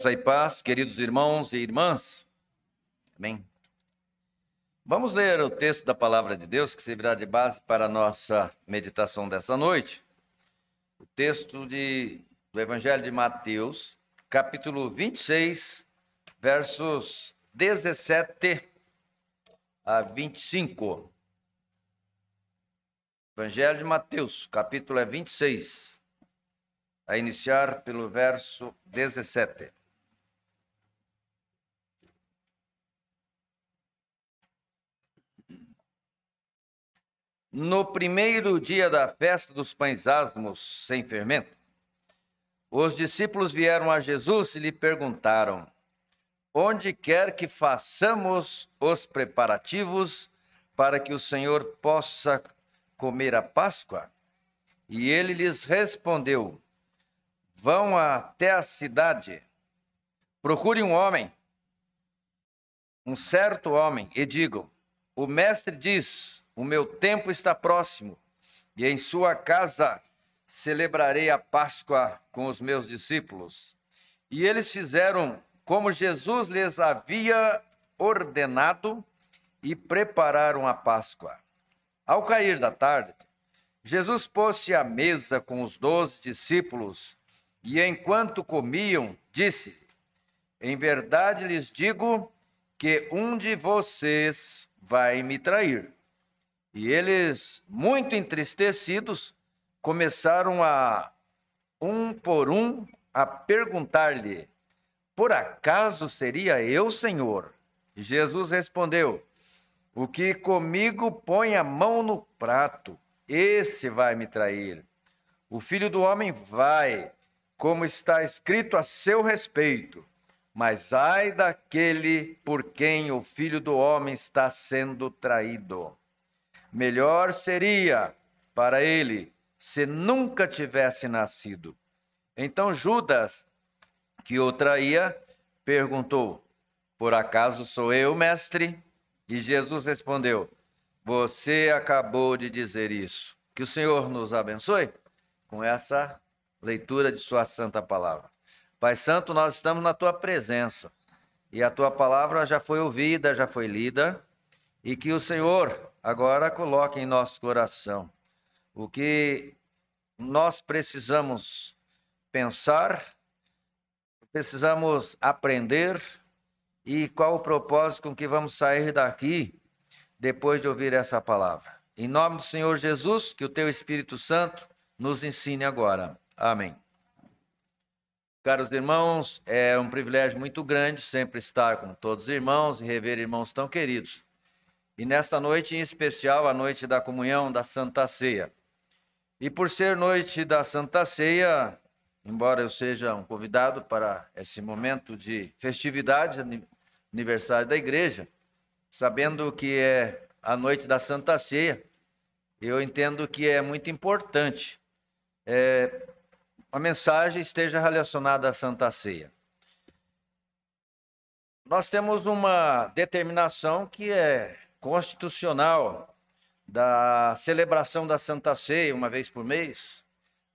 Graça e paz, queridos irmãos e irmãs. Amém. Vamos ler o texto da palavra de Deus que servirá de base para a nossa meditação dessa noite. O texto de, do Evangelho de Mateus, capítulo 26, versos 17 a 25. Evangelho de Mateus, capítulo é 26, a iniciar pelo verso 17. No primeiro dia da festa dos pães asmos sem fermento, os discípulos vieram a Jesus e lhe perguntaram: Onde quer que façamos os preparativos para que o Senhor possa comer a Páscoa? E ele lhes respondeu: Vão até a cidade, procure um homem, um certo homem, e digam: O mestre diz o meu tempo está próximo, e em sua casa celebrarei a Páscoa com os meus discípulos. E eles fizeram como Jesus lhes havia ordenado e prepararam a Páscoa. Ao cair da tarde, Jesus pôs-se à mesa com os doze discípulos e, enquanto comiam, disse: Em verdade lhes digo que um de vocês vai me trair. E eles, muito entristecidos, começaram a, um por um, a perguntar-lhe: Por acaso seria eu, Senhor? E Jesus respondeu: O que comigo põe a mão no prato, esse vai me trair. O filho do homem vai, como está escrito a seu respeito. Mas ai daquele por quem o filho do homem está sendo traído. Melhor seria para ele se nunca tivesse nascido. Então Judas, que o traía, perguntou: Por acaso sou eu, mestre? E Jesus respondeu: Você acabou de dizer isso. Que o Senhor nos abençoe com essa leitura de Sua santa palavra. Pai Santo, nós estamos na Tua presença e a Tua palavra já foi ouvida, já foi lida, e que o Senhor agora coloque em nosso coração o que nós precisamos pensar, precisamos aprender e qual o propósito com que vamos sair daqui depois de ouvir essa palavra. Em nome do Senhor Jesus, que o teu Espírito Santo nos ensine agora. Amém. Caros irmãos, é um privilégio muito grande sempre estar com todos os irmãos e rever irmãos tão queridos. E nesta noite em especial, a noite da comunhão da Santa Ceia. E por ser noite da Santa Ceia, embora eu seja um convidado para esse momento de festividade, aniversário da igreja, sabendo que é a noite da Santa Ceia, eu entendo que é muito importante é, a mensagem esteja relacionada à Santa Ceia. Nós temos uma determinação que é constitucional da celebração da Santa Ceia, uma vez por mês,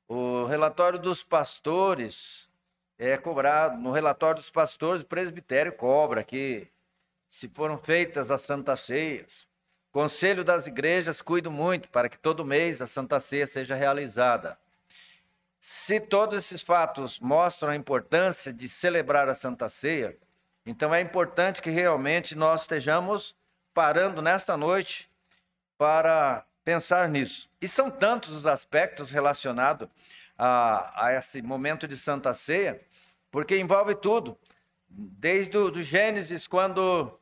o relatório dos pastores é cobrado. No relatório dos pastores, o presbitério cobra que, se foram feitas as Santas Ceias, Conselho das Igrejas cuida muito para que todo mês a Santa Ceia seja realizada. Se todos esses fatos mostram a importância de celebrar a Santa Ceia, então é importante que realmente nós estejamos parando nesta noite para pensar nisso. E são tantos os aspectos relacionados a, a esse momento de Santa Ceia, porque envolve tudo, desde o do Gênesis, quando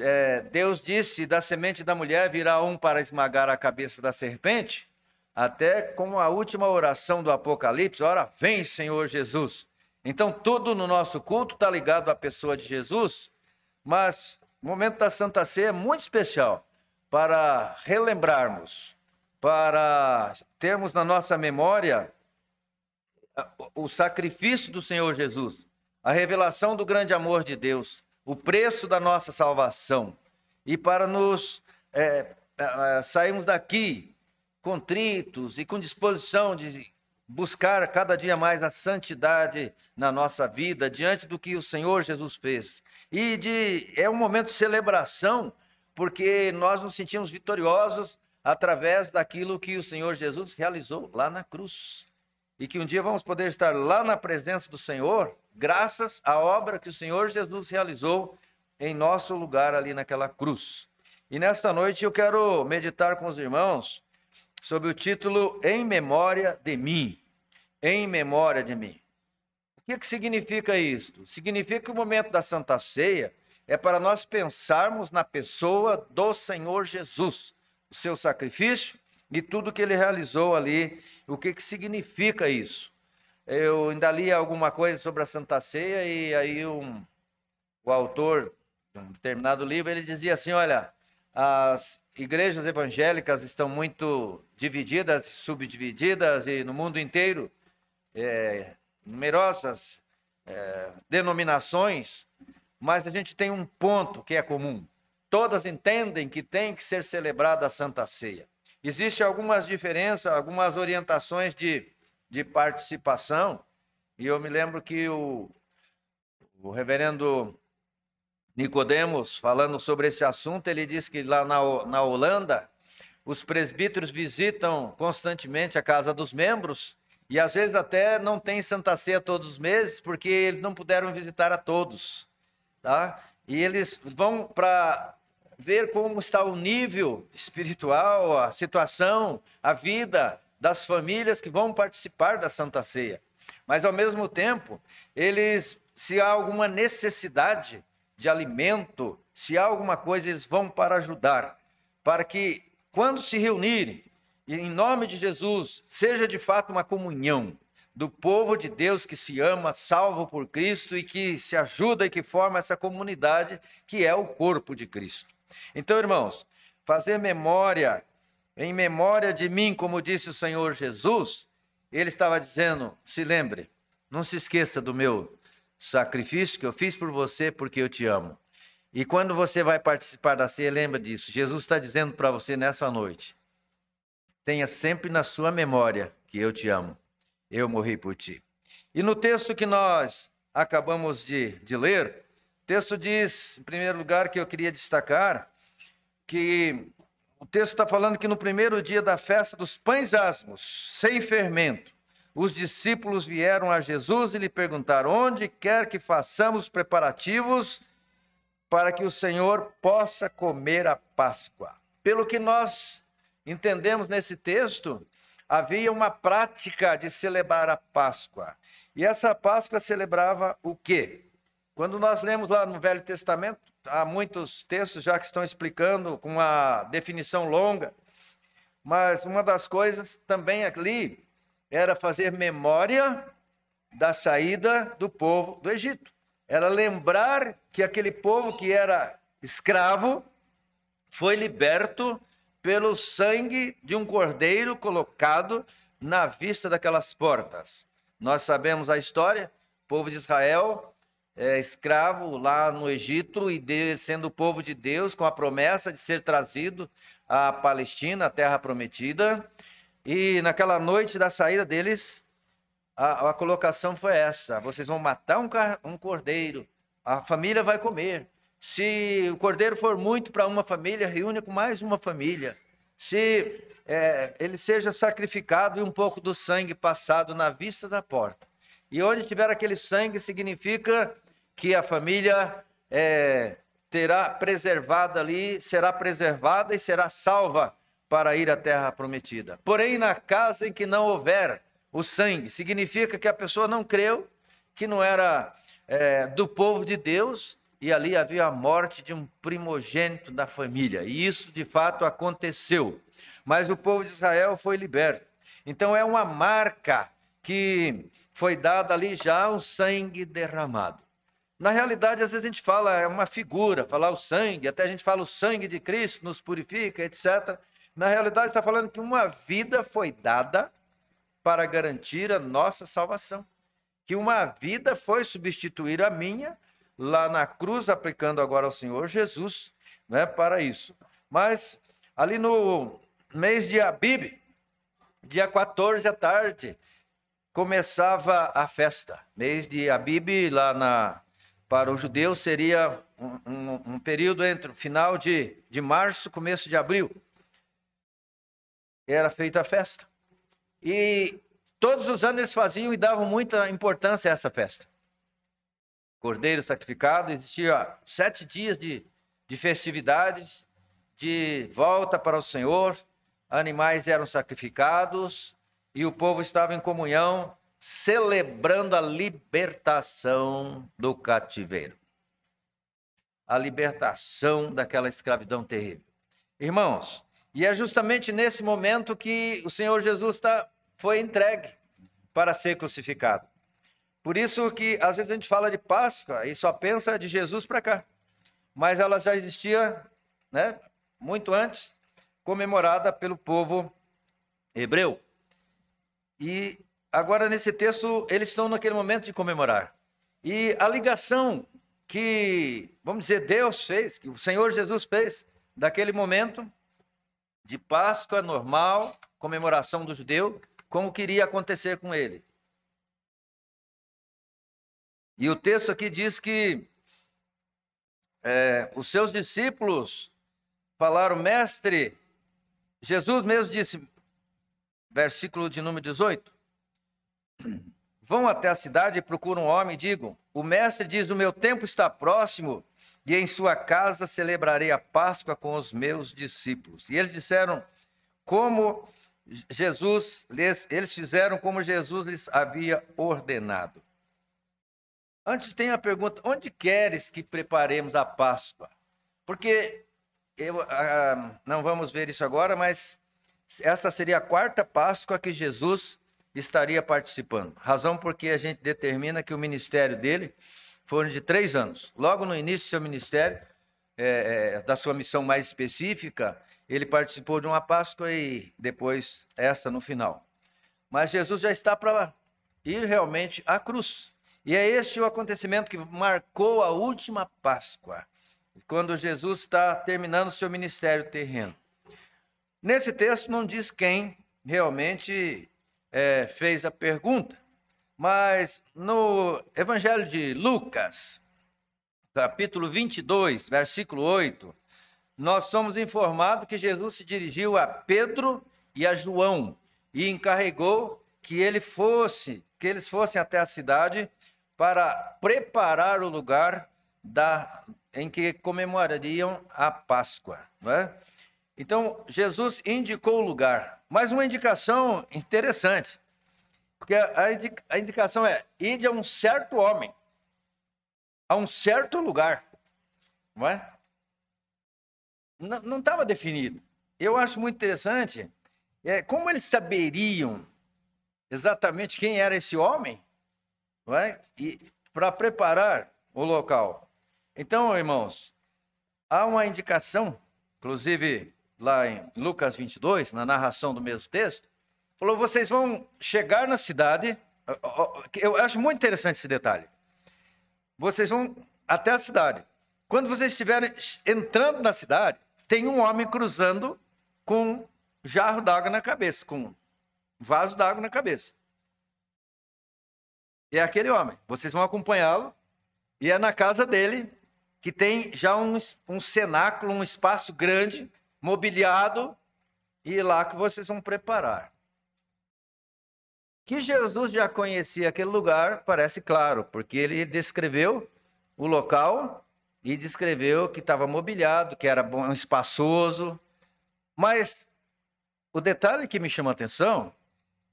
é, Deus disse: da semente da mulher virá um para esmagar a cabeça da serpente, até com a última oração do Apocalipse: ora, vem, Senhor Jesus. Então, tudo no nosso culto está ligado à pessoa de Jesus, mas o momento da Santa Ceia é muito especial para relembrarmos, para termos na nossa memória o sacrifício do Senhor Jesus, a revelação do grande amor de Deus, o preço da nossa salvação, e para nos é, é, sairmos daqui contritos e com disposição de buscar cada dia mais a santidade na nossa vida, diante do que o Senhor Jesus fez. E de, é um momento de celebração, porque nós nos sentimos vitoriosos através daquilo que o Senhor Jesus realizou lá na cruz. E que um dia vamos poder estar lá na presença do Senhor, graças à obra que o Senhor Jesus realizou em nosso lugar ali naquela cruz. E nesta noite eu quero meditar com os irmãos sobre o título Em Memória de Mim. Em Memória de Mim. O que, que significa isto? Significa que o momento da Santa Ceia é para nós pensarmos na pessoa do Senhor Jesus, o seu sacrifício e tudo que ele realizou ali. O que, que significa isso? Eu ainda li alguma coisa sobre a Santa Ceia e aí um, o autor de um determinado livro ele dizia assim: olha, as igrejas evangélicas estão muito divididas, subdivididas, e no mundo inteiro, é, numerosas é, denominações, mas a gente tem um ponto que é comum. Todas entendem que tem que ser celebrada a Santa Ceia. Existem algumas diferenças, algumas orientações de, de participação, e eu me lembro que o, o reverendo Nicodemos, falando sobre esse assunto, ele diz que lá na, na Holanda, os presbíteros visitam constantemente a casa dos membros e às vezes até não tem Santa Ceia todos os meses, porque eles não puderam visitar a todos, tá? E eles vão para ver como está o nível espiritual, a situação, a vida das famílias que vão participar da Santa Ceia. Mas ao mesmo tempo, eles, se há alguma necessidade, de alimento, se há alguma coisa, eles vão para ajudar, para que quando se reunirem, em nome de Jesus, seja de fato uma comunhão do povo de Deus que se ama, salvo por Cristo e que se ajuda e que forma essa comunidade que é o corpo de Cristo. Então, irmãos, fazer memória, em memória de mim, como disse o Senhor Jesus, ele estava dizendo: se lembre, não se esqueça do meu sacrifício que eu fiz por você porque eu te amo. E quando você vai participar da ceia, lembra disso. Jesus está dizendo para você nessa noite: tenha sempre na sua memória que eu te amo. Eu morri por ti. E no texto que nós acabamos de, de ler, o texto diz, em primeiro lugar, que eu queria destacar, que o texto está falando que no primeiro dia da festa dos pães asmos, sem fermento, os discípulos vieram a Jesus e lhe perguntaram: onde quer que façamos preparativos para que o Senhor possa comer a Páscoa? Pelo que nós entendemos nesse texto, havia uma prática de celebrar a Páscoa. E essa Páscoa celebrava o quê? Quando nós lemos lá no Velho Testamento, há muitos textos já que estão explicando com uma definição longa, mas uma das coisas também ali era fazer memória da saída do povo do Egito. Era lembrar que aquele povo que era escravo foi liberto pelo sangue de um cordeiro colocado na vista daquelas portas. Nós sabemos a história, povo de Israel é escravo lá no Egito e de, sendo povo de Deus com a promessa de ser trazido à Palestina, a terra prometida. E naquela noite da saída deles, a, a colocação foi essa: vocês vão matar um, um cordeiro, a família vai comer. Se o cordeiro for muito para uma família, reúne com mais uma família. Se é, ele seja sacrificado e um pouco do sangue passado na vista da porta. E onde tiver aquele sangue, significa que a família é, terá preservado ali, será preservada e será salva para ir à terra prometida. Porém, na casa em que não houver o sangue, significa que a pessoa não creu, que não era é, do povo de Deus, e ali havia a morte de um primogênito da família. E isso de fato aconteceu. Mas o povo de Israel foi liberto. Então é uma marca que foi dada ali já o sangue derramado. Na realidade, às vezes a gente fala, é uma figura, falar o sangue, até a gente fala o sangue de Cristo nos purifica, etc. Na realidade, está falando que uma vida foi dada para garantir a nossa salvação. Que uma vida foi substituir a minha lá na cruz, aplicando agora ao Senhor Jesus, né, para isso. Mas ali no mês de Abib, dia 14 à tarde, começava a festa. Mês de Abib, lá na, para o judeu, seria um, um, um período entre o final de, de março começo de abril. Era feita a festa. E todos os anos eles faziam e davam muita importância a essa festa. Cordeiro sacrificado, existia sete dias de, de festividades, de volta para o Senhor, animais eram sacrificados e o povo estava em comunhão, celebrando a libertação do cativeiro. A libertação daquela escravidão terrível. Irmãos, e é justamente nesse momento que o Senhor Jesus tá, foi entregue para ser crucificado. Por isso que às vezes a gente fala de Páscoa e só pensa de Jesus para cá. Mas ela já existia, né, muito antes, comemorada pelo povo hebreu. E agora, nesse texto, eles estão naquele momento de comemorar. E a ligação que, vamos dizer, Deus fez, que o Senhor Jesus fez, daquele momento de Páscoa normal, comemoração do judeu, como queria acontecer com ele. E o texto aqui diz que é, os seus discípulos falaram, mestre, Jesus mesmo disse, versículo de número 18: Vão até a cidade e procuram um homem e digam: O mestre diz: O meu tempo está próximo e em sua casa celebrarei a Páscoa com os meus discípulos. E eles disseram: Como Jesus eles fizeram como Jesus lhes havia ordenado. Antes tem a pergunta: onde queres que preparemos a Páscoa? Porque eu, ah, não vamos ver isso agora, mas essa seria a quarta Páscoa que Jesus estaria participando. Razão porque a gente determina que o ministério dele foi de três anos. Logo no início do seu ministério, é, é, da sua missão mais específica, ele participou de uma Páscoa e depois essa no final. Mas Jesus já está para ir realmente à cruz. E é este o acontecimento que marcou a última Páscoa quando Jesus está terminando seu ministério terreno. Nesse texto não diz quem realmente é, fez a pergunta, mas no Evangelho de Lucas, capítulo 22, versículo 8, nós somos informados que Jesus se dirigiu a Pedro e a João e encarregou que ele fosse, que eles fossem até a cidade para preparar o lugar da, em que comemorariam a Páscoa. Não é? Então, Jesus indicou o lugar. Mas uma indicação interessante, porque a indicação é: ide a um certo homem, a um certo lugar. Não é? Não estava definido. Eu acho muito interessante é, como eles saberiam exatamente quem era esse homem, não é? E para preparar o local. Então, irmãos, há uma indicação, inclusive lá em Lucas 22, na narração do mesmo texto, falou: vocês vão chegar na cidade. Eu acho muito interessante esse detalhe. Vocês vão até a cidade. Quando vocês estiverem entrando na cidade, tem um homem cruzando com um jarro d'água na cabeça, com um vaso d'água na cabeça. É aquele homem. Vocês vão acompanhá-lo e é na casa dele que tem já um, um cenáculo, um espaço grande, mobiliado, e lá que vocês vão preparar. Que Jesus já conhecia aquele lugar, parece claro, porque ele descreveu o local e descreveu que estava mobiliado, que era bom, espaçoso. Mas o detalhe que me chama a atenção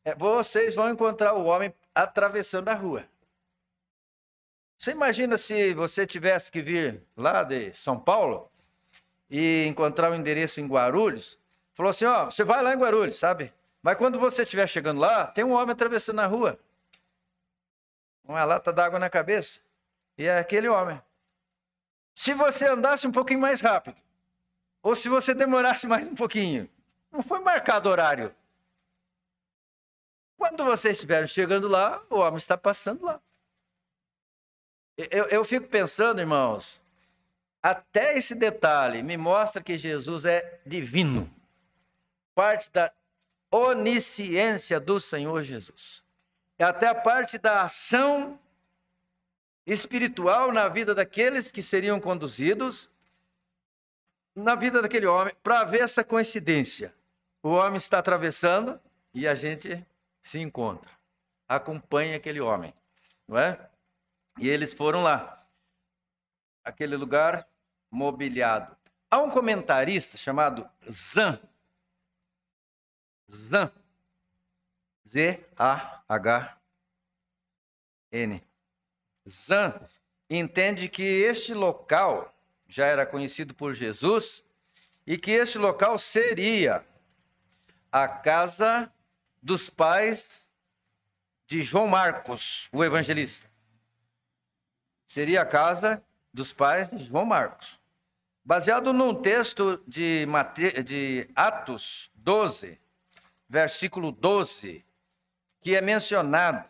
é vocês vão encontrar o homem atravessando a rua. Você imagina se você tivesse que vir lá de São Paulo e encontrar um endereço em Guarulhos? Falou assim: ó, você vai lá em Guarulhos, sabe? Mas quando você estiver chegando lá, tem um homem atravessando a rua. Uma lata d'água na cabeça. E é aquele homem. Se você andasse um pouquinho mais rápido, ou se você demorasse mais um pouquinho, não foi marcado horário. Quando vocês estiverem chegando lá, o homem está passando lá. Eu, eu fico pensando, irmãos, até esse detalhe me mostra que Jesus é divino. Parte da onisciência do Senhor Jesus. até a parte da ação espiritual na vida daqueles que seriam conduzidos, na vida daquele homem, para ver essa coincidência. O homem está atravessando e a gente se encontra, acompanha aquele homem, não é? E eles foram lá, aquele lugar mobiliado. Há um comentarista chamado Zan, Zan, Z-A-H-N. Zan entende que este local já era conhecido por Jesus e que este local seria a casa dos pais de João Marcos, o evangelista. Seria a casa dos pais de João Marcos. Baseado num texto de, Mate... de Atos 12, versículo 12, que é mencionado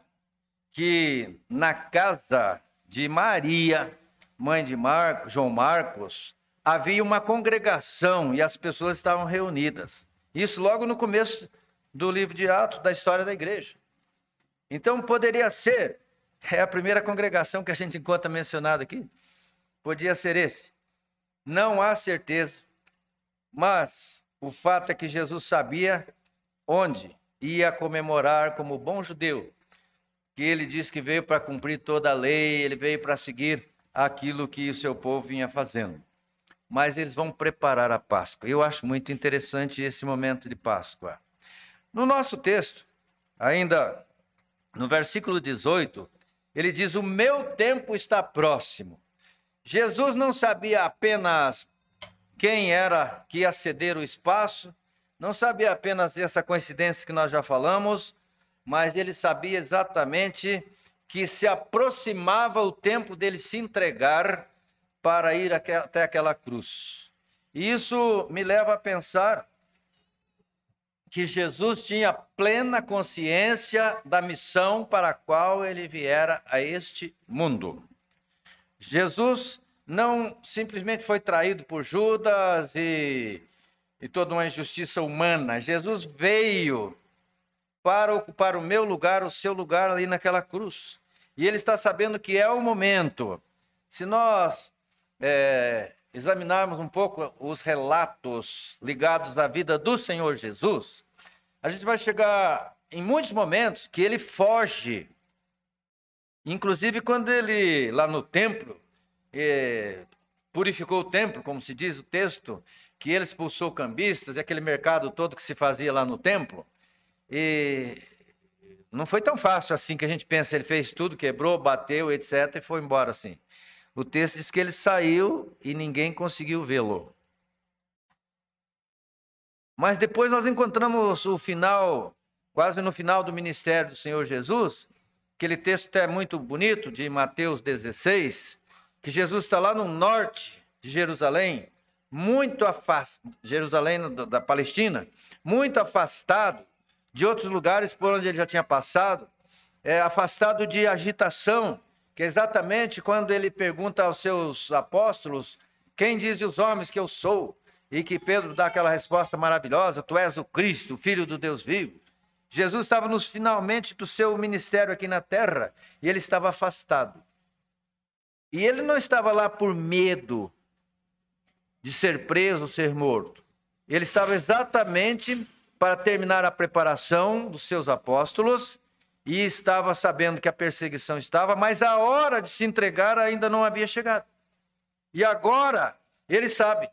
que na casa de Maria, mãe de João Marcos, havia uma congregação e as pessoas estavam reunidas. Isso logo no começo do livro de Atos, da história da igreja. Então poderia ser, é a primeira congregação que a gente encontra mencionada aqui, podia ser esse. Não há certeza, mas o fato é que Jesus sabia onde ia comemorar como bom judeu, que ele disse que veio para cumprir toda a lei, ele veio para seguir aquilo que o seu povo vinha fazendo. Mas eles vão preparar a Páscoa. Eu acho muito interessante esse momento de Páscoa. No nosso texto, ainda no versículo 18, ele diz: O meu tempo está próximo. Jesus não sabia apenas quem era que ia ceder o espaço, não sabia apenas essa coincidência que nós já falamos, mas ele sabia exatamente que se aproximava o tempo dele se entregar para ir até aquela cruz. E isso me leva a pensar que Jesus tinha plena consciência da missão para a qual ele viera a este mundo. Jesus não simplesmente foi traído por Judas e e toda uma injustiça humana. Jesus veio para ocupar o meu lugar, o seu lugar ali naquela cruz. E ele está sabendo que é o momento. Se nós é, examinarmos um pouco os relatos ligados à vida do Senhor Jesus, a gente vai chegar em muitos momentos que ele foge. Inclusive quando ele, lá no templo, é, purificou o templo, como se diz o texto, que ele expulsou cambistas e aquele mercado todo que se fazia lá no templo. E não foi tão fácil assim que a gente pensa. Ele fez tudo, quebrou, bateu, etc. e foi embora assim. O texto diz que ele saiu e ninguém conseguiu vê-lo. Mas depois nós encontramos o final, quase no final do ministério do Senhor Jesus, aquele texto é muito bonito, de Mateus 16, que Jesus está lá no norte de Jerusalém, muito afastado, Jerusalém da Palestina, muito afastado de outros lugares por onde ele já tinha passado, é, afastado de agitação, que exatamente quando ele pergunta aos seus apóstolos: Quem diz os homens que eu sou? E que Pedro dá aquela resposta maravilhosa: Tu és o Cristo, filho do Deus vivo. Jesus estava nos finalmente do seu ministério aqui na terra e ele estava afastado. E ele não estava lá por medo, de ser preso, ser morto. Ele estava exatamente para terminar a preparação dos seus apóstolos e estava sabendo que a perseguição estava, mas a hora de se entregar ainda não havia chegado. E agora ele sabe,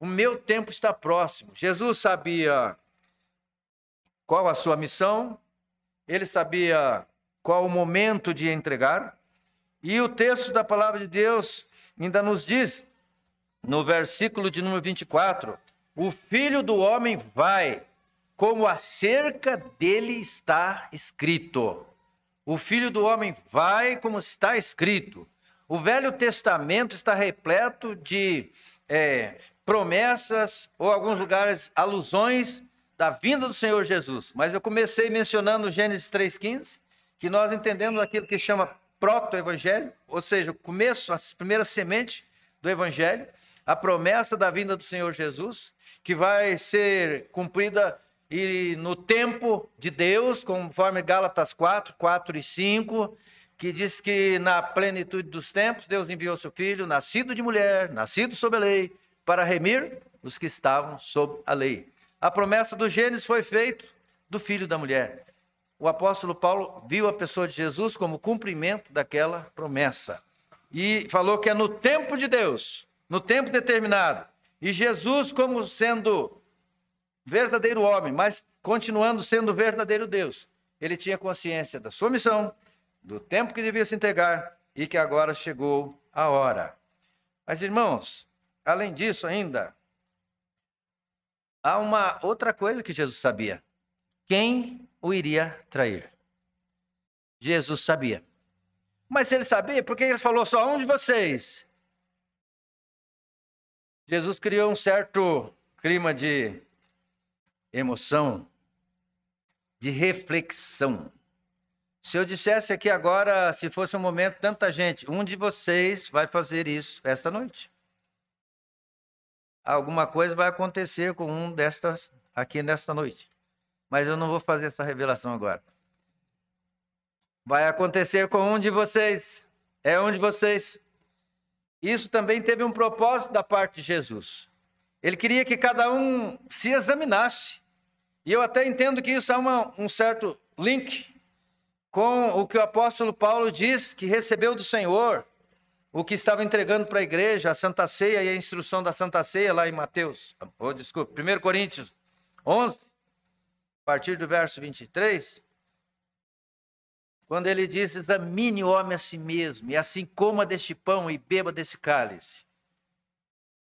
o meu tempo está próximo. Jesus sabia qual a sua missão, ele sabia qual o momento de entregar, e o texto da palavra de Deus ainda nos diz no versículo de número 24: O filho do homem vai, como acerca dele está escrito. O filho do homem vai, como está escrito. O Velho Testamento está repleto de é, promessas, ou alguns lugares, alusões da vinda do Senhor Jesus. Mas eu comecei mencionando Gênesis 3,15, que nós entendemos aquilo que chama proto-evangelho, ou seja, o começo, as primeiras sementes do evangelho a promessa da vinda do Senhor Jesus, que vai ser cumprida e no tempo de Deus, conforme Gálatas 4, 4 e 5, que diz que na plenitude dos tempos Deus enviou seu filho, nascido de mulher, nascido sob a lei, para remir os que estavam sob a lei. A promessa do Gênesis foi feita do filho da mulher. O apóstolo Paulo viu a pessoa de Jesus como cumprimento daquela promessa. E falou que é no tempo de Deus, no tempo determinado. E Jesus, como sendo verdadeiro homem, mas continuando sendo verdadeiro Deus, ele tinha consciência da sua missão, do tempo que devia se entregar e que agora chegou a hora. Mas, irmãos, além disso, ainda, há uma outra coisa que Jesus sabia: quem o iria trair. Jesus sabia. Mas ele sabia, por que ele falou só um de vocês? Jesus criou um certo clima de emoção, de reflexão. Se eu dissesse aqui agora, se fosse um momento, tanta gente, um de vocês vai fazer isso esta noite. Alguma coisa vai acontecer com um destas aqui nesta noite. Mas eu não vou fazer essa revelação agora. Vai acontecer com um de vocês. É um de vocês. Isso também teve um propósito da parte de Jesus. Ele queria que cada um se examinasse. E eu até entendo que isso é uma, um certo link com o que o apóstolo Paulo diz que recebeu do Senhor, o que estava entregando para a igreja, a Santa Ceia e a instrução da Santa Ceia lá em Mateus, oh, desculpa, 1 Coríntios 11, a partir do verso 23, quando ele diz: Examine o homem a si mesmo, e assim coma deste pão e beba desse cálice.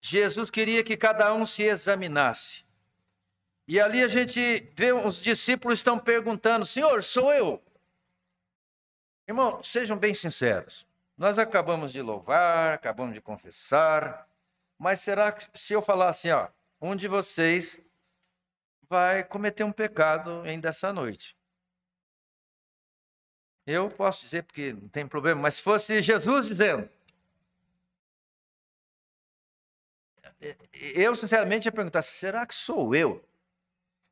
Jesus queria que cada um se examinasse. E ali a gente vê os discípulos estão perguntando: Senhor, sou eu? Irmão, sejam bem sinceros. Nós acabamos de louvar, acabamos de confessar, mas será que se eu falar assim, ó, um de vocês vai cometer um pecado ainda essa noite? Eu posso dizer porque não tem problema, mas se fosse Jesus dizendo, eu sinceramente ia perguntar: será que sou eu?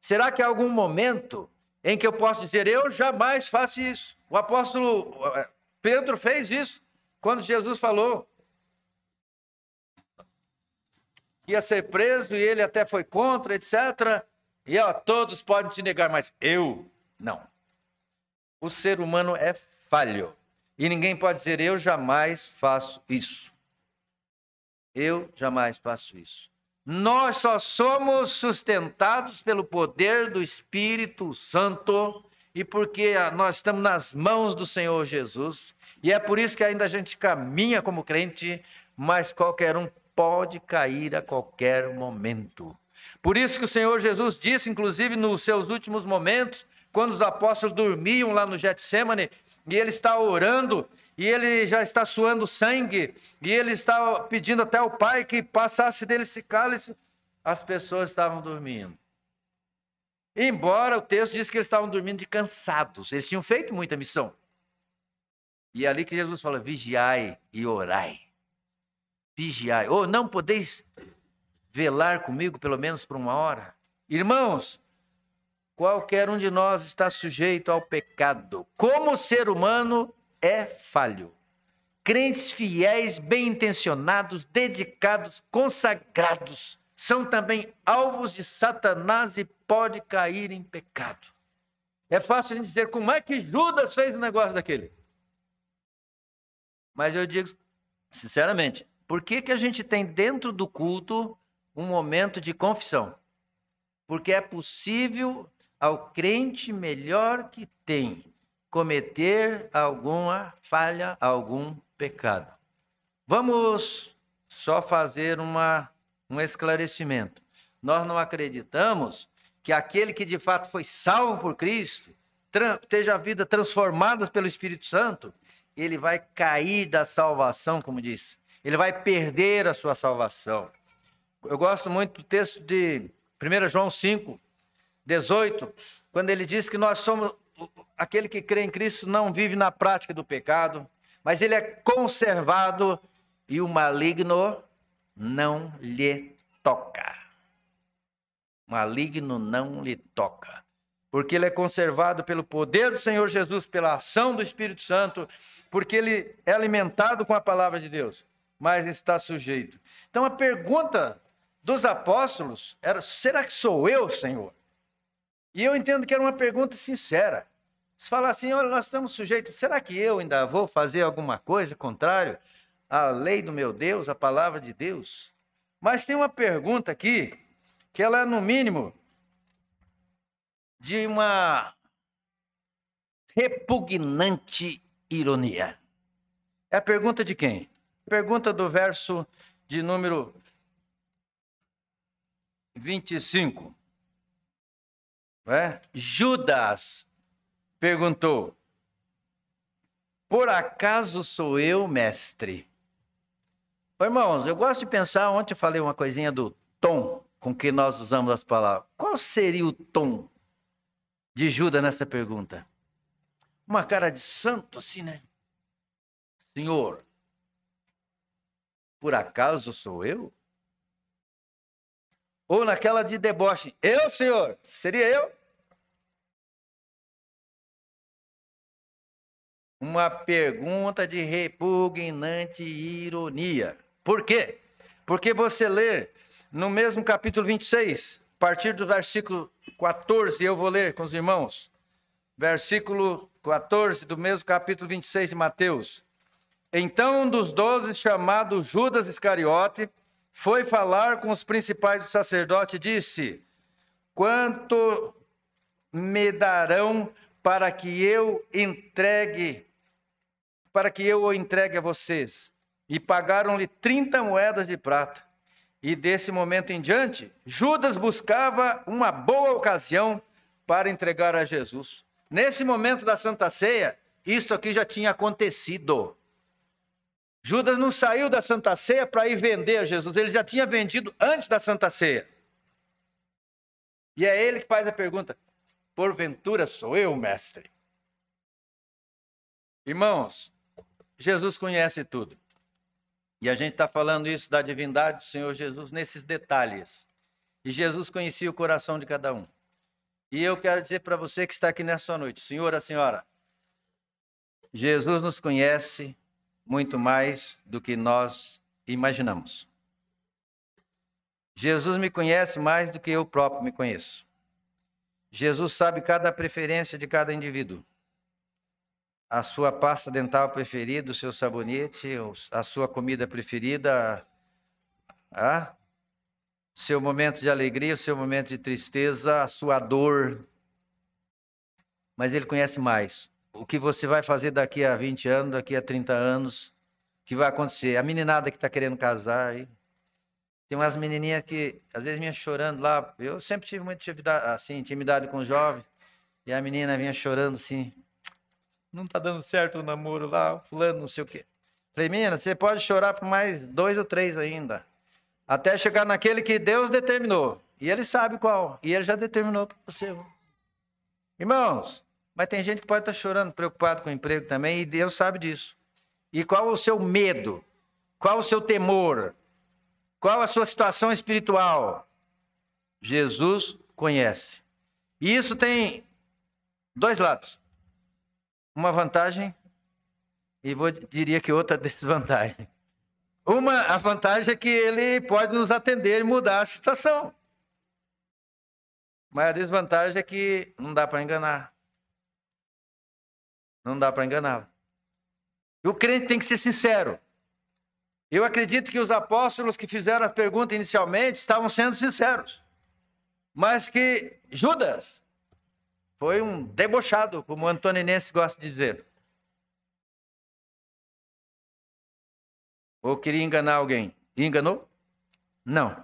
Será que há algum momento em que eu posso dizer, eu jamais faço isso. O apóstolo eh, Pedro fez isso quando Jesus falou ia ser preso e ele até foi contra, etc. E ó, todos podem te negar, mas eu não. O ser humano é falho. E ninguém pode dizer, eu jamais faço isso. Eu jamais faço isso. Nós só somos sustentados pelo poder do Espírito Santo e porque nós estamos nas mãos do Senhor Jesus. E é por isso que ainda a gente caminha como crente, mas qualquer um pode cair a qualquer momento. Por isso que o Senhor Jesus disse, inclusive nos seus últimos momentos, quando os apóstolos dormiam lá no Getsemane, e ele está orando, e ele já está suando sangue, e ele está pedindo até ao Pai que passasse dele esse cálice, as pessoas estavam dormindo. Embora o texto diz que eles estavam dormindo de cansados, eles tinham feito muita missão. E é ali que Jesus fala: vigiai e orai. Vigiai. Ou oh, não podeis velar comigo pelo menos por uma hora? Irmãos, qualquer um de nós está sujeito ao pecado. Como ser humano, é falho. Crentes fiéis, bem intencionados, dedicados, consagrados, são também alvos de Satanás e pode cair em pecado. É fácil dizer como é que Judas fez o negócio daquele. Mas eu digo, sinceramente, por que, que a gente tem dentro do culto um momento de confissão? Porque é possível ao crente melhor que tem cometer alguma falha, algum pecado. Vamos só fazer uma, um esclarecimento. Nós não acreditamos que aquele que de fato foi salvo por Cristo, esteja a vida transformada pelo Espírito Santo, ele vai cair da salvação, como disse. Ele vai perder a sua salvação. Eu gosto muito do texto de 1 João 5, 18, quando ele diz que nós somos aquele que crê em Cristo não vive na prática do pecado, mas ele é conservado e o maligno não lhe toca. maligno não lhe toca. Porque ele é conservado pelo poder do Senhor Jesus, pela ação do Espírito Santo, porque ele é alimentado com a palavra de Deus, mas está sujeito. Então a pergunta dos apóstolos era: será que sou eu, Senhor? E eu entendo que era uma pergunta sincera. Se falar assim, olha, nós estamos sujeitos, será que eu ainda vou fazer alguma coisa contrário à lei do meu Deus, à palavra de Deus? Mas tem uma pergunta aqui, que ela é, no mínimo, de uma repugnante ironia. É a pergunta de quem? Pergunta do verso de número 25. É? Judas perguntou: Por acaso sou eu, mestre? Ô, irmãos, eu gosto de pensar. Ontem eu falei uma coisinha do tom com que nós usamos as palavras. Qual seria o tom de Judas nessa pergunta? Uma cara de santo, assim, né? Senhor, por acaso sou eu? Ou naquela de deboche, eu, senhor? Seria eu? Uma pergunta de repugnante ironia. Por quê? Porque você lê no mesmo capítulo 26, a partir do versículo 14, eu vou ler com os irmãos. Versículo 14 do mesmo capítulo 26 de Mateus. Então um dos doze, chamado Judas Iscariote, foi falar com os principais do sacerdote e disse: Quanto me darão para que eu entregue, para que eu o entregue a vocês? E pagaram-lhe 30 moedas de prata. E desse momento em diante, Judas buscava uma boa ocasião para entregar a Jesus. Nesse momento da Santa Ceia, isso aqui já tinha acontecido. Judas não saiu da Santa Ceia para ir vender a Jesus, ele já tinha vendido antes da Santa Ceia. E é ele que faz a pergunta: Porventura sou eu, mestre? Irmãos, Jesus conhece tudo. E a gente está falando isso da divindade do Senhor Jesus nesses detalhes. E Jesus conhecia o coração de cada um. E eu quero dizer para você que está aqui nessa noite, senhora, senhora, Jesus nos conhece muito mais do que nós imaginamos. Jesus me conhece mais do que eu próprio me conheço. Jesus sabe cada preferência de cada indivíduo a sua pasta dental preferida, o seu sabonete, a sua comida preferida, ah? seu momento de alegria, o seu momento de tristeza, a sua dor. Mas ele conhece mais. O que você vai fazer daqui a 20 anos, daqui a 30 anos, o que vai acontecer? A meninada que está querendo casar aí. Tem umas menininhas que às vezes vinha chorando lá. Eu sempre tive muita intimidade, assim, intimidade com jovens. E a menina vinha chorando assim não tá dando certo o namoro lá, fulano, não sei o quê. Falei, menina, você pode chorar por mais dois ou três ainda, até chegar naquele que Deus determinou. E ele sabe qual, e ele já determinou para você. Irmãos, mas tem gente que pode estar chorando, preocupado com o emprego também, e Deus sabe disso. E qual o seu medo? Qual o seu temor? Qual a sua situação espiritual? Jesus conhece. E isso tem dois lados uma vantagem e vou diria que outra desvantagem. Uma a vantagem é que ele pode nos atender e mudar a situação. Mas a desvantagem é que não dá para enganar. Não dá para enganá-lo. E o crente tem que ser sincero. Eu acredito que os apóstolos que fizeram a pergunta inicialmente estavam sendo sinceros. Mas que Judas foi um debochado, como o antoninense gosta de dizer. Ou queria enganar alguém. Enganou? Não.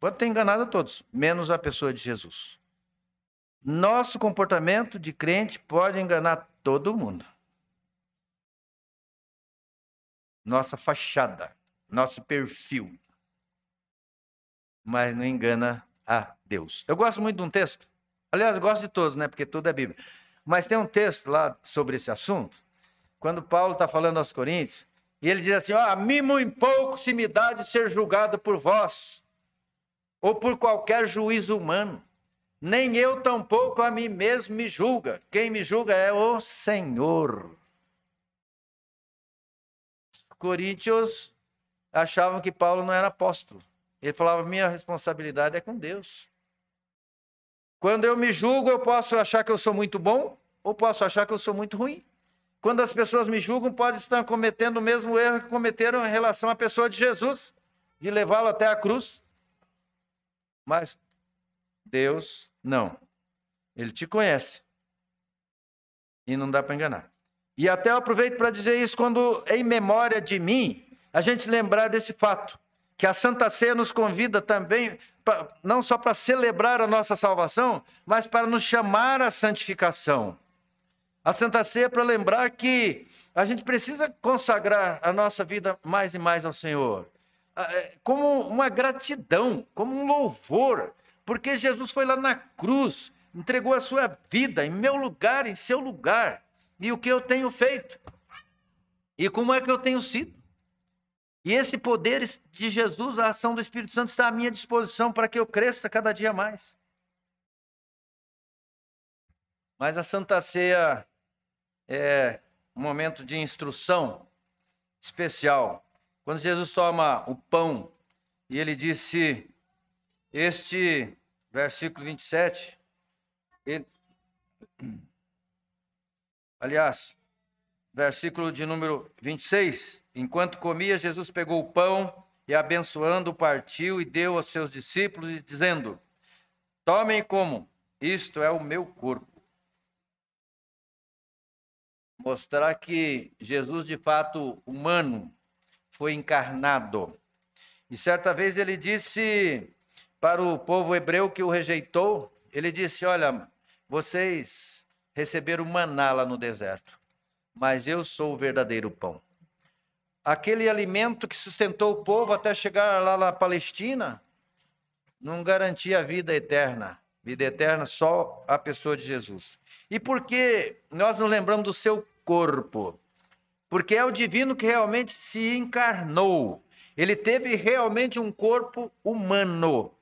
Pode ter enganado a todos, menos a pessoa de Jesus. Nosso comportamento de crente pode enganar todo mundo. Nossa fachada, nosso perfil. Mas não engana a Deus. Eu gosto muito de um texto Aliás, gosto de todos, né? Porque tudo é Bíblia. Mas tem um texto lá sobre esse assunto, quando Paulo está falando aos Coríntios, e ele diz assim: Ó, a mim muito pouco se me dá de ser julgado por vós. ou por qualquer juízo humano. Nem eu tampouco a mim mesmo me julga. Quem me julga é o Senhor. Coríntios achavam que Paulo não era apóstolo. Ele falava: minha responsabilidade é com Deus. Quando eu me julgo, eu posso achar que eu sou muito bom ou posso achar que eu sou muito ruim. Quando as pessoas me julgam, pode estar cometendo o mesmo erro que cometeram em relação à pessoa de Jesus, de levá-lo até a cruz. Mas Deus não. Ele te conhece. E não dá para enganar. E até eu aproveito para dizer isso quando, em memória de mim, a gente lembrar desse fato, que a Santa Ceia nos convida também, pra, não só para celebrar a nossa salvação, mas para nos chamar à santificação. A Santa Ceia é para lembrar que a gente precisa consagrar a nossa vida mais e mais ao Senhor, é, como uma gratidão, como um louvor, porque Jesus foi lá na cruz, entregou a sua vida em meu lugar, em seu lugar, e o que eu tenho feito, e como é que eu tenho sido. E esse poder de Jesus, a ação do Espírito Santo, está à minha disposição para que eu cresça cada dia mais. Mas a Santa Ceia é um momento de instrução especial. Quando Jesus toma o pão e ele disse, este versículo 27, ele, aliás, versículo de número 26, enquanto comia, Jesus pegou o pão e abençoando, partiu e deu aos seus discípulos, dizendo: Tomem comam, isto é o meu corpo mostrar que Jesus, de fato, humano, foi encarnado. E certa vez ele disse para o povo hebreu que o rejeitou, ele disse: Olha, vocês receberam maná lá no deserto, mas eu sou o verdadeiro pão. Aquele alimento que sustentou o povo até chegar lá na Palestina não garantia a vida eterna. Vida eterna só a pessoa de Jesus. E por que nós nos lembramos do seu corpo? Porque é o divino que realmente se encarnou. Ele teve realmente um corpo humano,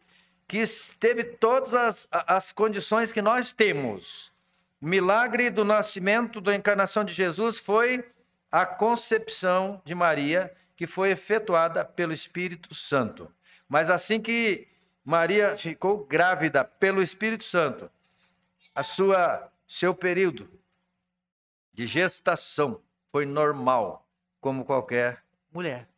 que teve todas as, as condições que nós temos. O milagre do nascimento, da encarnação de Jesus foi a concepção de Maria, que foi efetuada pelo Espírito Santo. Mas assim que Maria ficou grávida pelo Espírito Santo, a sua seu período de gestação foi normal, como qualquer mulher.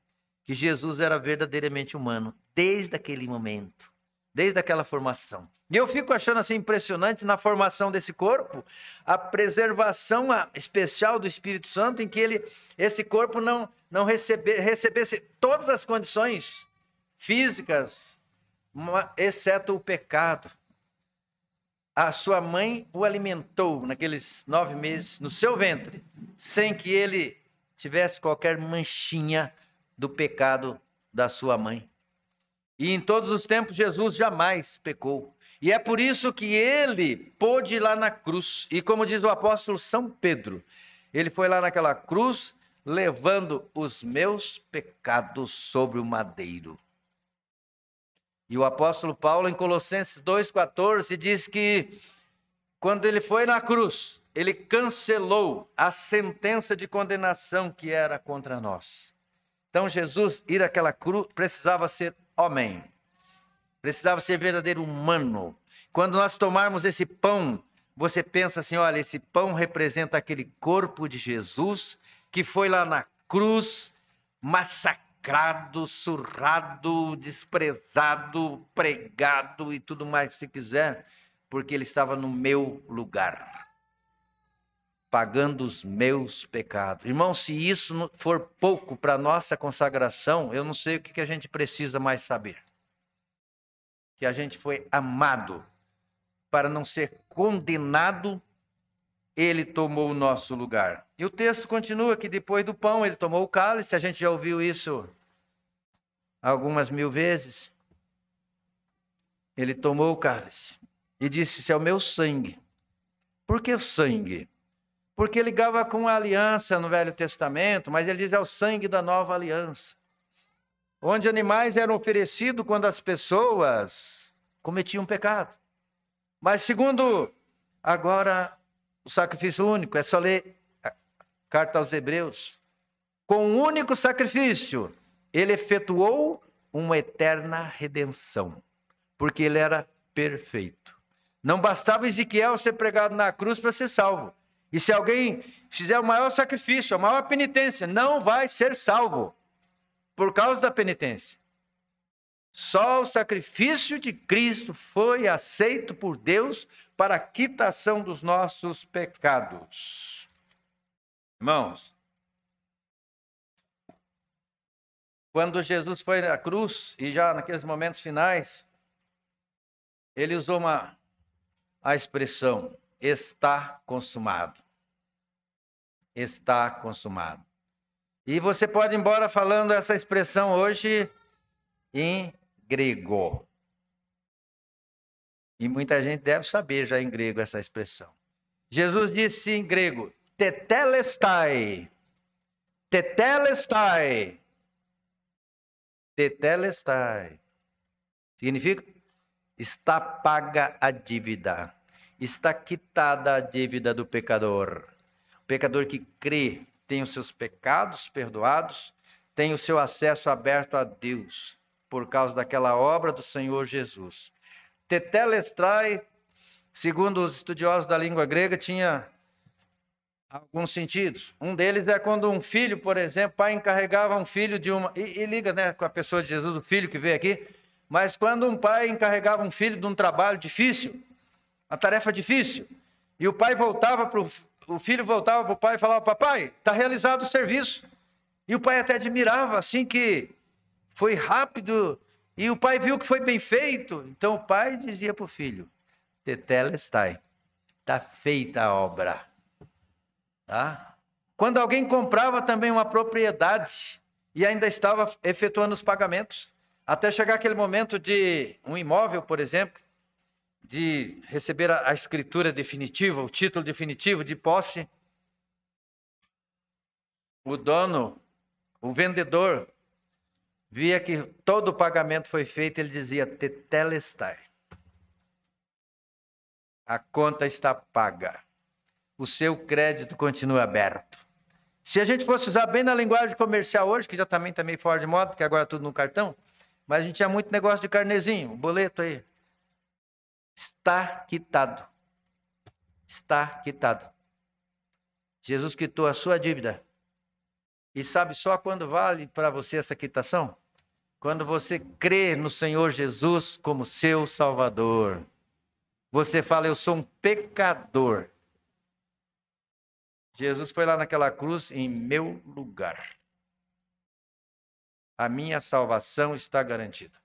Que Jesus era verdadeiramente humano desde aquele momento, desde aquela formação. E eu fico achando assim impressionante na formação desse corpo a preservação especial do Espírito Santo em que ele esse corpo não não recebe, recebesse todas as condições físicas, exceto o pecado a sua mãe o alimentou naqueles nove meses no seu ventre, sem que ele tivesse qualquer manchinha do pecado da sua mãe. E em todos os tempos Jesus jamais pecou. E é por isso que ele pôde ir lá na cruz. E como diz o apóstolo São Pedro, ele foi lá naquela cruz levando os meus pecados sobre o madeiro. E o apóstolo Paulo, em Colossenses 2,14, diz que quando ele foi na cruz, ele cancelou a sentença de condenação que era contra nós. Então, Jesus ir àquela cruz precisava ser homem, precisava ser verdadeiro humano. Quando nós tomarmos esse pão, você pensa assim: olha, esse pão representa aquele corpo de Jesus que foi lá na cruz massacrado surrado, desprezado, pregado e tudo mais que você quiser, porque ele estava no meu lugar, pagando os meus pecados. Irmão, se isso for pouco para nossa consagração, eu não sei o que a gente precisa mais saber. Que a gente foi amado para não ser condenado ele tomou o nosso lugar. E o texto continua que depois do pão ele tomou o cálice, a gente já ouviu isso algumas mil vezes. Ele tomou o cálice e disse: Isso é o meu sangue. Por que o sangue? Porque ligava com a aliança no Velho Testamento, mas ele diz: É o sangue da nova aliança. onde animais eram oferecidos quando as pessoas cometiam pecado. Mas segundo agora o sacrifício único, é só ler a carta aos Hebreus. Com um único sacrifício, ele efetuou uma eterna redenção, porque ele era perfeito. Não bastava Ezequiel ser pregado na cruz para ser salvo. E se alguém fizer o maior sacrifício, a maior penitência, não vai ser salvo por causa da penitência. Só o sacrifício de Cristo foi aceito por Deus para a quitação dos nossos pecados. Irmãos, quando Jesus foi à cruz, e já naqueles momentos finais, ele usou uma, a expressão: está consumado. Está consumado. E você pode ir embora falando essa expressão hoje em grego. E muita gente deve saber já em grego essa expressão. Jesus disse em grego: tetelestai. Tetelestai. Tetelestai. Significa está paga a dívida. Está quitada a dívida do pecador. O pecador que crê tem os seus pecados perdoados, tem o seu acesso aberto a Deus por causa daquela obra do Senhor Jesus. Tetelestrai, segundo os estudiosos da língua grega, tinha alguns sentidos. Um deles é quando um filho, por exemplo, pai encarregava um filho de uma. E, e, liga né, com a pessoa de Jesus, o filho que veio aqui. Mas quando um pai encarregava um filho de um trabalho difícil, uma tarefa difícil, e o pai voltava para o filho voltava para o pai e falava: Papai, está realizado o serviço. E o pai até admirava, assim que foi rápido e o pai viu que foi bem feito. Então o pai dizia para o filho: Tetelestai, está feita a obra. Tá? Quando alguém comprava também uma propriedade e ainda estava efetuando os pagamentos, até chegar aquele momento de um imóvel, por exemplo, de receber a, escritura definitiva, o título definitivo de posse, o dono, o vendedor, via que todo o pagamento foi feito, ele dizia: Tetelestai. A conta está paga. O seu crédito continua aberto. Se a gente fosse usar bem na linguagem comercial hoje, que já também está meio fora de moda, porque agora é tudo no cartão, mas a gente tinha muito negócio de carnezinho, boleto aí. Está quitado. Está quitado. Jesus quitou a sua dívida. E sabe só quando vale para você essa quitação? Quando você crê no Senhor Jesus como seu Salvador. Você fala, eu sou um pecador. Jesus foi lá naquela cruz em meu lugar. A minha salvação está garantida.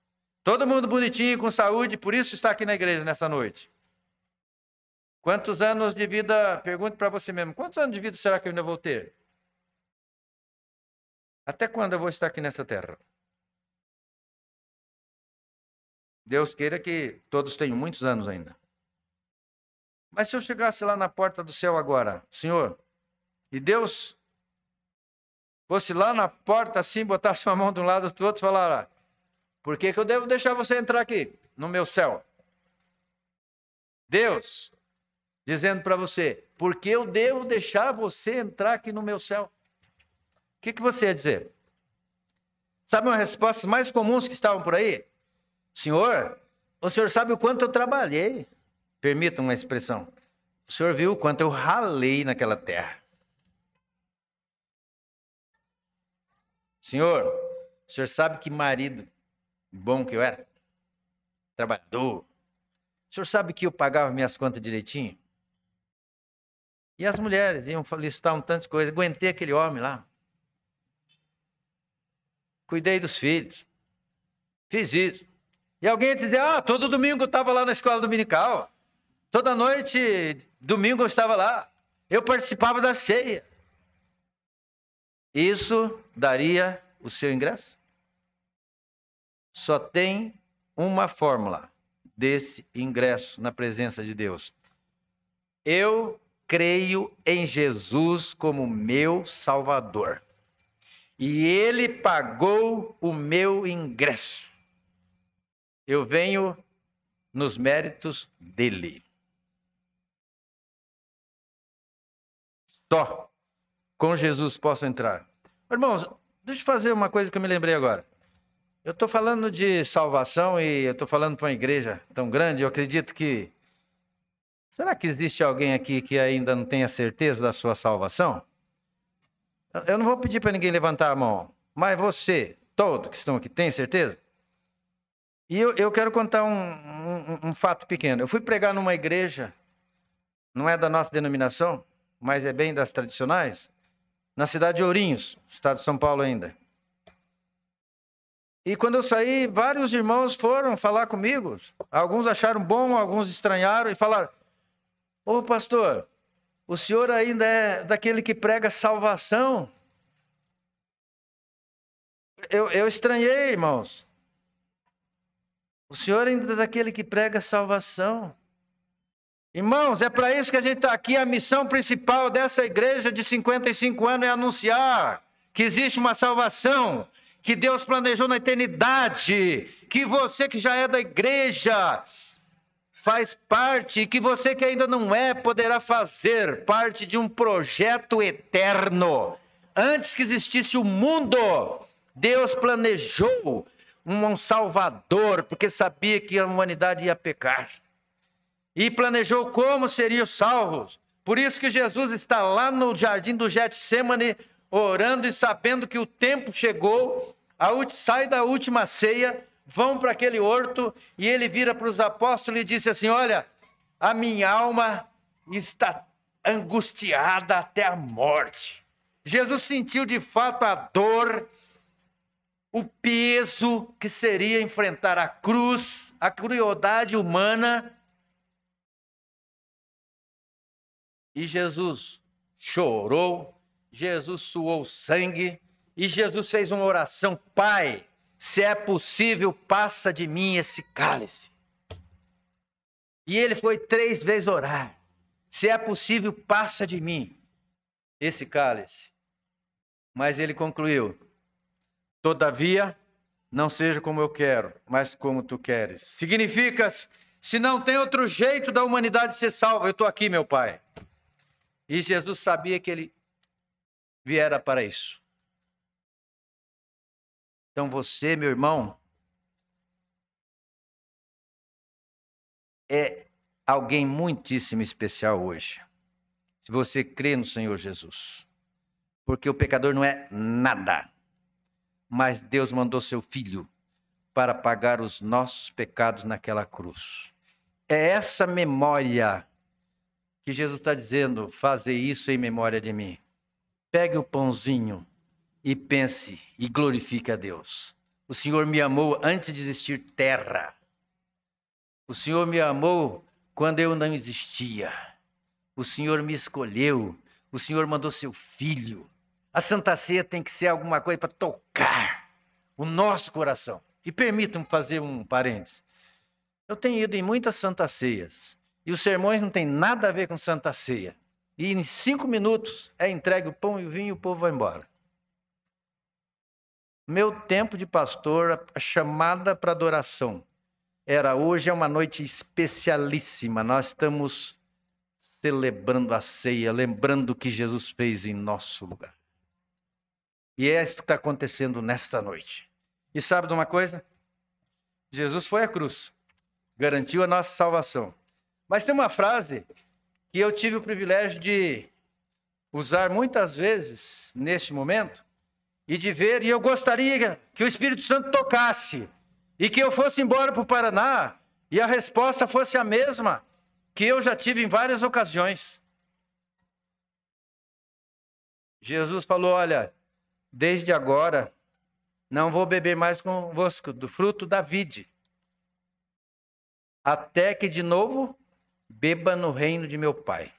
Todo mundo bonitinho, com saúde, por isso está aqui na igreja nessa noite. Quantos anos de vida, pergunte para você mesmo, quantos anos de vida será que eu ainda vou ter? Até quando eu vou estar aqui nessa terra? Deus queira que todos tenham muitos anos ainda. Mas se eu chegasse lá na porta do céu agora, Senhor, e Deus fosse lá na porta assim, botasse uma mão de um lado do outro e falar: Por que, que eu devo deixar você entrar aqui, no meu céu? Deus, dizendo para você: Por que eu devo deixar você entrar aqui no meu céu? O que, que você ia dizer? Sabe uma resposta mais comuns que estavam por aí? Senhor, o senhor sabe o quanto eu trabalhei. Permita uma expressão. O senhor viu o quanto eu ralei naquela terra. Senhor, o senhor sabe que marido bom que eu era? Trabalhador. O senhor sabe que eu pagava minhas contas direitinho? E as mulheres iam listar um tanto de coisa. Aguentei aquele homem lá. Cuidei dos filhos. Fiz isso. E alguém ia dizer: Ah, todo domingo eu estava lá na escola dominical. Toda noite, domingo eu estava lá. Eu participava da ceia. Isso daria o seu ingresso? Só tem uma fórmula desse ingresso na presença de Deus. Eu creio em Jesus como meu Salvador. e ele pagou o meu ingresso. Eu venho nos méritos dele. Só com Jesus posso entrar. Irmãos, deixa eu fazer uma coisa que eu me lembrei agora. Eu estou falando de salvação e eu estou falando para uma igreja tão grande. Eu acredito que. Será que existe alguém aqui que ainda não tenha certeza da sua salvação? Eu não vou pedir para ninguém levantar a mão, mas você, todo que estão aqui, tem certeza? E eu, eu quero contar um, um, um fato pequeno. Eu fui pregar numa igreja, não é da nossa denominação, mas é bem das tradicionais, na cidade de Ourinhos, estado de São Paulo ainda. E quando eu saí, vários irmãos foram falar comigo. Alguns acharam bom, alguns estranharam e falaram: Ô pastor, o senhor ainda é daquele que prega salvação? Eu, eu estranhei, irmãos. O senhor ainda é daquele que prega salvação. Irmãos, é para isso que a gente está aqui. A missão principal dessa igreja de 55 anos é anunciar que existe uma salvação que Deus planejou na eternidade, que você que já é da igreja faz parte, que você que ainda não é poderá fazer parte de um projeto eterno. Antes que existisse o mundo, Deus planejou um salvador, porque sabia que a humanidade ia pecar e planejou como seriam salvos. Por isso que Jesus está lá no jardim do Getsemane, orando e sabendo que o tempo chegou, sai da última ceia, vão para aquele horto e ele vira para os apóstolos e disse assim: Olha, a minha alma está angustiada até a morte. Jesus sentiu de fato a dor, o peso que seria enfrentar a cruz, a crueldade humana E Jesus chorou, Jesus suou sangue, e Jesus fez uma oração: Pai, se é possível, passa de mim esse cálice. E ele foi três vezes orar: Se é possível, passa de mim esse cálice. Mas ele concluiu: Todavia, não seja como eu quero, mas como tu queres. Significa, se não tem outro jeito da humanidade ser salva, eu estou aqui, meu Pai. E Jesus sabia que ele viera para isso. Então você, meu irmão, é alguém muitíssimo especial hoje. Se você crê no Senhor Jesus. Porque o pecador não é nada. Mas Deus mandou seu filho para pagar os nossos pecados naquela cruz. É essa memória que Jesus está dizendo: fazer isso em memória de mim. Pegue o pãozinho e pense e glorifique a Deus. O Senhor me amou antes de existir terra. O Senhor me amou quando eu não existia. O Senhor me escolheu. O Senhor mandou seu filho. A Santa Ceia tem que ser alguma coisa para tocar o nosso coração. E permitam-me fazer um parênteses. Eu tenho ido em muitas Santas Ceias e os sermões não têm nada a ver com Santa Ceia. E em cinco minutos é entregue o pão e o vinho e o povo vai embora. Meu tempo de pastor, a chamada para adoração era hoje é uma noite especialíssima. Nós estamos celebrando a ceia, lembrando o que Jesus fez em nosso lugar. E é isso que está acontecendo nesta noite. E sabe de uma coisa? Jesus foi à cruz, garantiu a nossa salvação. Mas tem uma frase que eu tive o privilégio de usar muitas vezes neste momento e de ver, e eu gostaria que o Espírito Santo tocasse e que eu fosse embora para o Paraná e a resposta fosse a mesma que eu já tive em várias ocasiões. Jesus falou: Olha, desde agora não vou beber mais convosco do fruto da vide, até que de novo beba no reino de meu pai.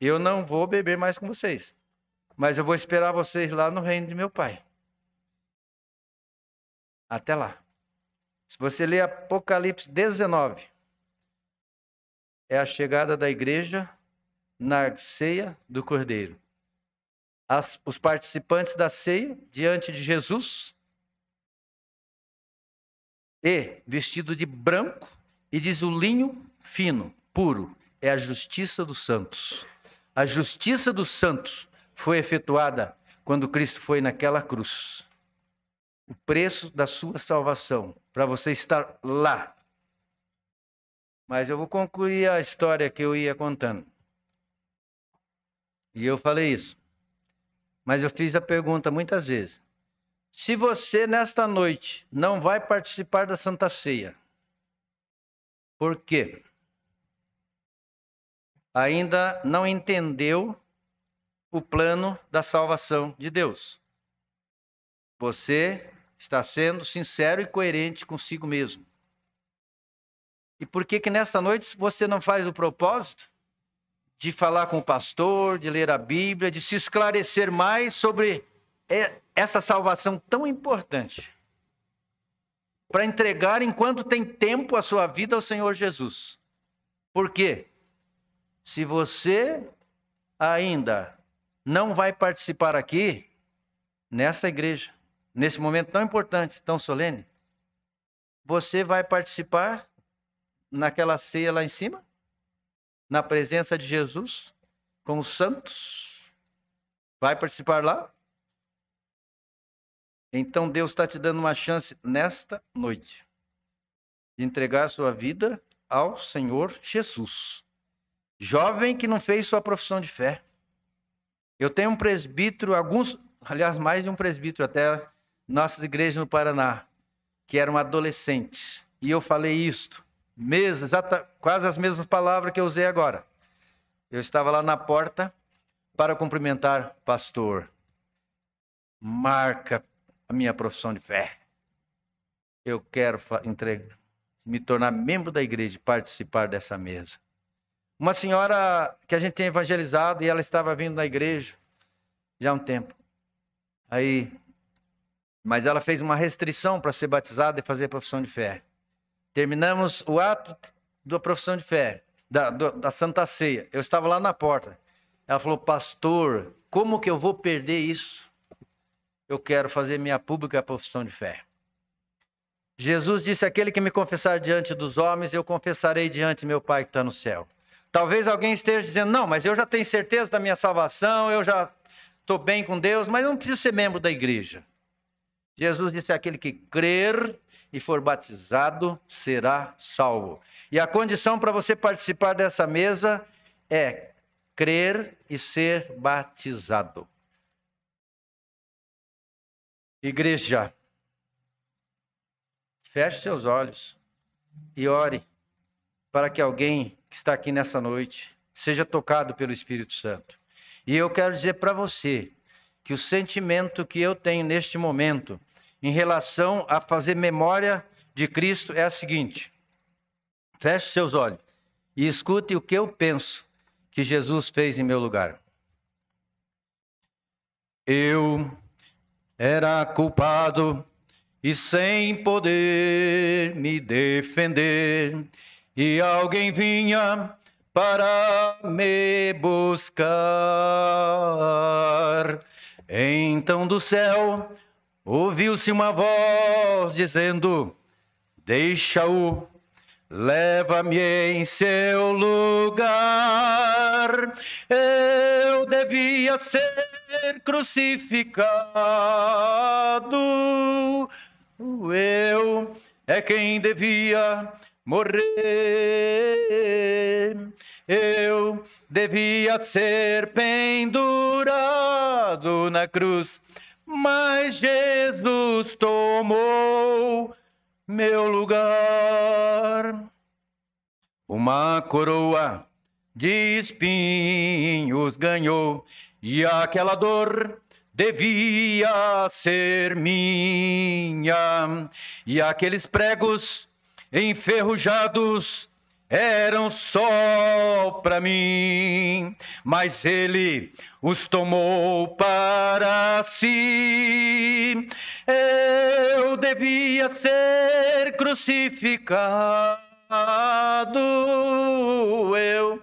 Eu não vou beber mais com vocês, mas eu vou esperar vocês lá no reino de meu pai. Até lá. Se você ler Apocalipse 19, é a chegada da igreja na ceia do Cordeiro. as, os participantes da ceia diante de Jesus e vestido de branco, e diz o linho fino, puro, é a justiça dos santos. A justiça dos santos foi efetuada quando Cristo foi naquela cruz. O preço da sua salvação, para você estar lá. Mas eu vou concluir a história que eu ia contando. E eu falei isso. Mas eu fiz a pergunta muitas vezes. Se você, nesta noite, não vai participar da Santa Ceia, por quê? Ainda não entendeu o plano da salvação de Deus. Você está sendo sincero e coerente consigo mesmo. E por que que nesta noite você não faz o propósito de falar com o pastor, de ler a Bíblia, de se esclarecer mais sobre essa salvação tão importante? Para entregar enquanto tem tempo a sua vida ao Senhor Jesus. Por quê? Se você ainda não vai participar aqui, nessa igreja, nesse momento tão importante, tão solene, você vai participar naquela ceia lá em cima, na presença de Jesus, com os santos. Vai participar lá? Então Deus está te dando uma chance nesta noite de entregar sua vida ao Senhor Jesus. Jovem que não fez sua profissão de fé. Eu tenho um presbítero, alguns, aliás, mais de um presbítero até nossas igrejas no Paraná, que eram adolescentes. E eu falei isto, mesmo, exata, quase as mesmas palavras que eu usei agora. Eu estava lá na porta para cumprimentar pastor. Marca a minha profissão de fé. Eu quero entregar, me tornar membro da igreja, participar dessa mesa. Uma senhora que a gente tem evangelizado e ela estava vindo na igreja já há um tempo. Aí, mas ela fez uma restrição para ser batizada e fazer a profissão de fé. Terminamos o ato da profissão de fé, da, da Santa Ceia. Eu estava lá na porta. Ela falou, pastor, como que eu vou perder isso? Eu quero fazer minha pública profissão de fé. Jesus disse: Aquele que me confessar diante dos homens, eu confessarei diante meu Pai que está no céu. Talvez alguém esteja dizendo, não, mas eu já tenho certeza da minha salvação, eu já estou bem com Deus, mas eu não preciso ser membro da igreja. Jesus disse: aquele que crer e for batizado será salvo. E a condição para você participar dessa mesa é crer e ser batizado. Igreja, feche seus olhos e ore para que alguém que está aqui nessa noite seja tocado pelo Espírito Santo. E eu quero dizer para você que o sentimento que eu tenho neste momento em relação a fazer memória de Cristo é a seguinte: feche seus olhos e escute o que eu penso que Jesus fez em meu lugar. Eu era culpado e sem poder me defender e alguém vinha para me buscar. Então do céu ouviu-se uma voz dizendo: Deixa-o, leva-me em seu lugar. Eu devia ser crucificado. Eu é quem devia morrer. Eu devia ser pendurado na cruz, mas Jesus tomou meu lugar. Uma coroa de espinhos ganhou, e aquela dor devia ser minha, e aqueles pregos enferrujados eram só para mim, mas ele os tomou para si. Eu devia ser crucificado, eu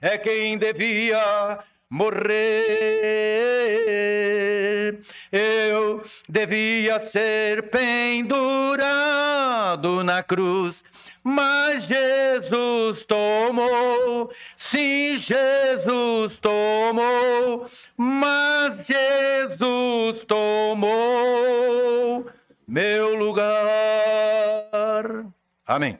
é quem devia morrer. Eu devia ser pendurado na cruz, mas Jesus tomou, sim, Jesus tomou, mas Jesus tomou meu lugar. Amém.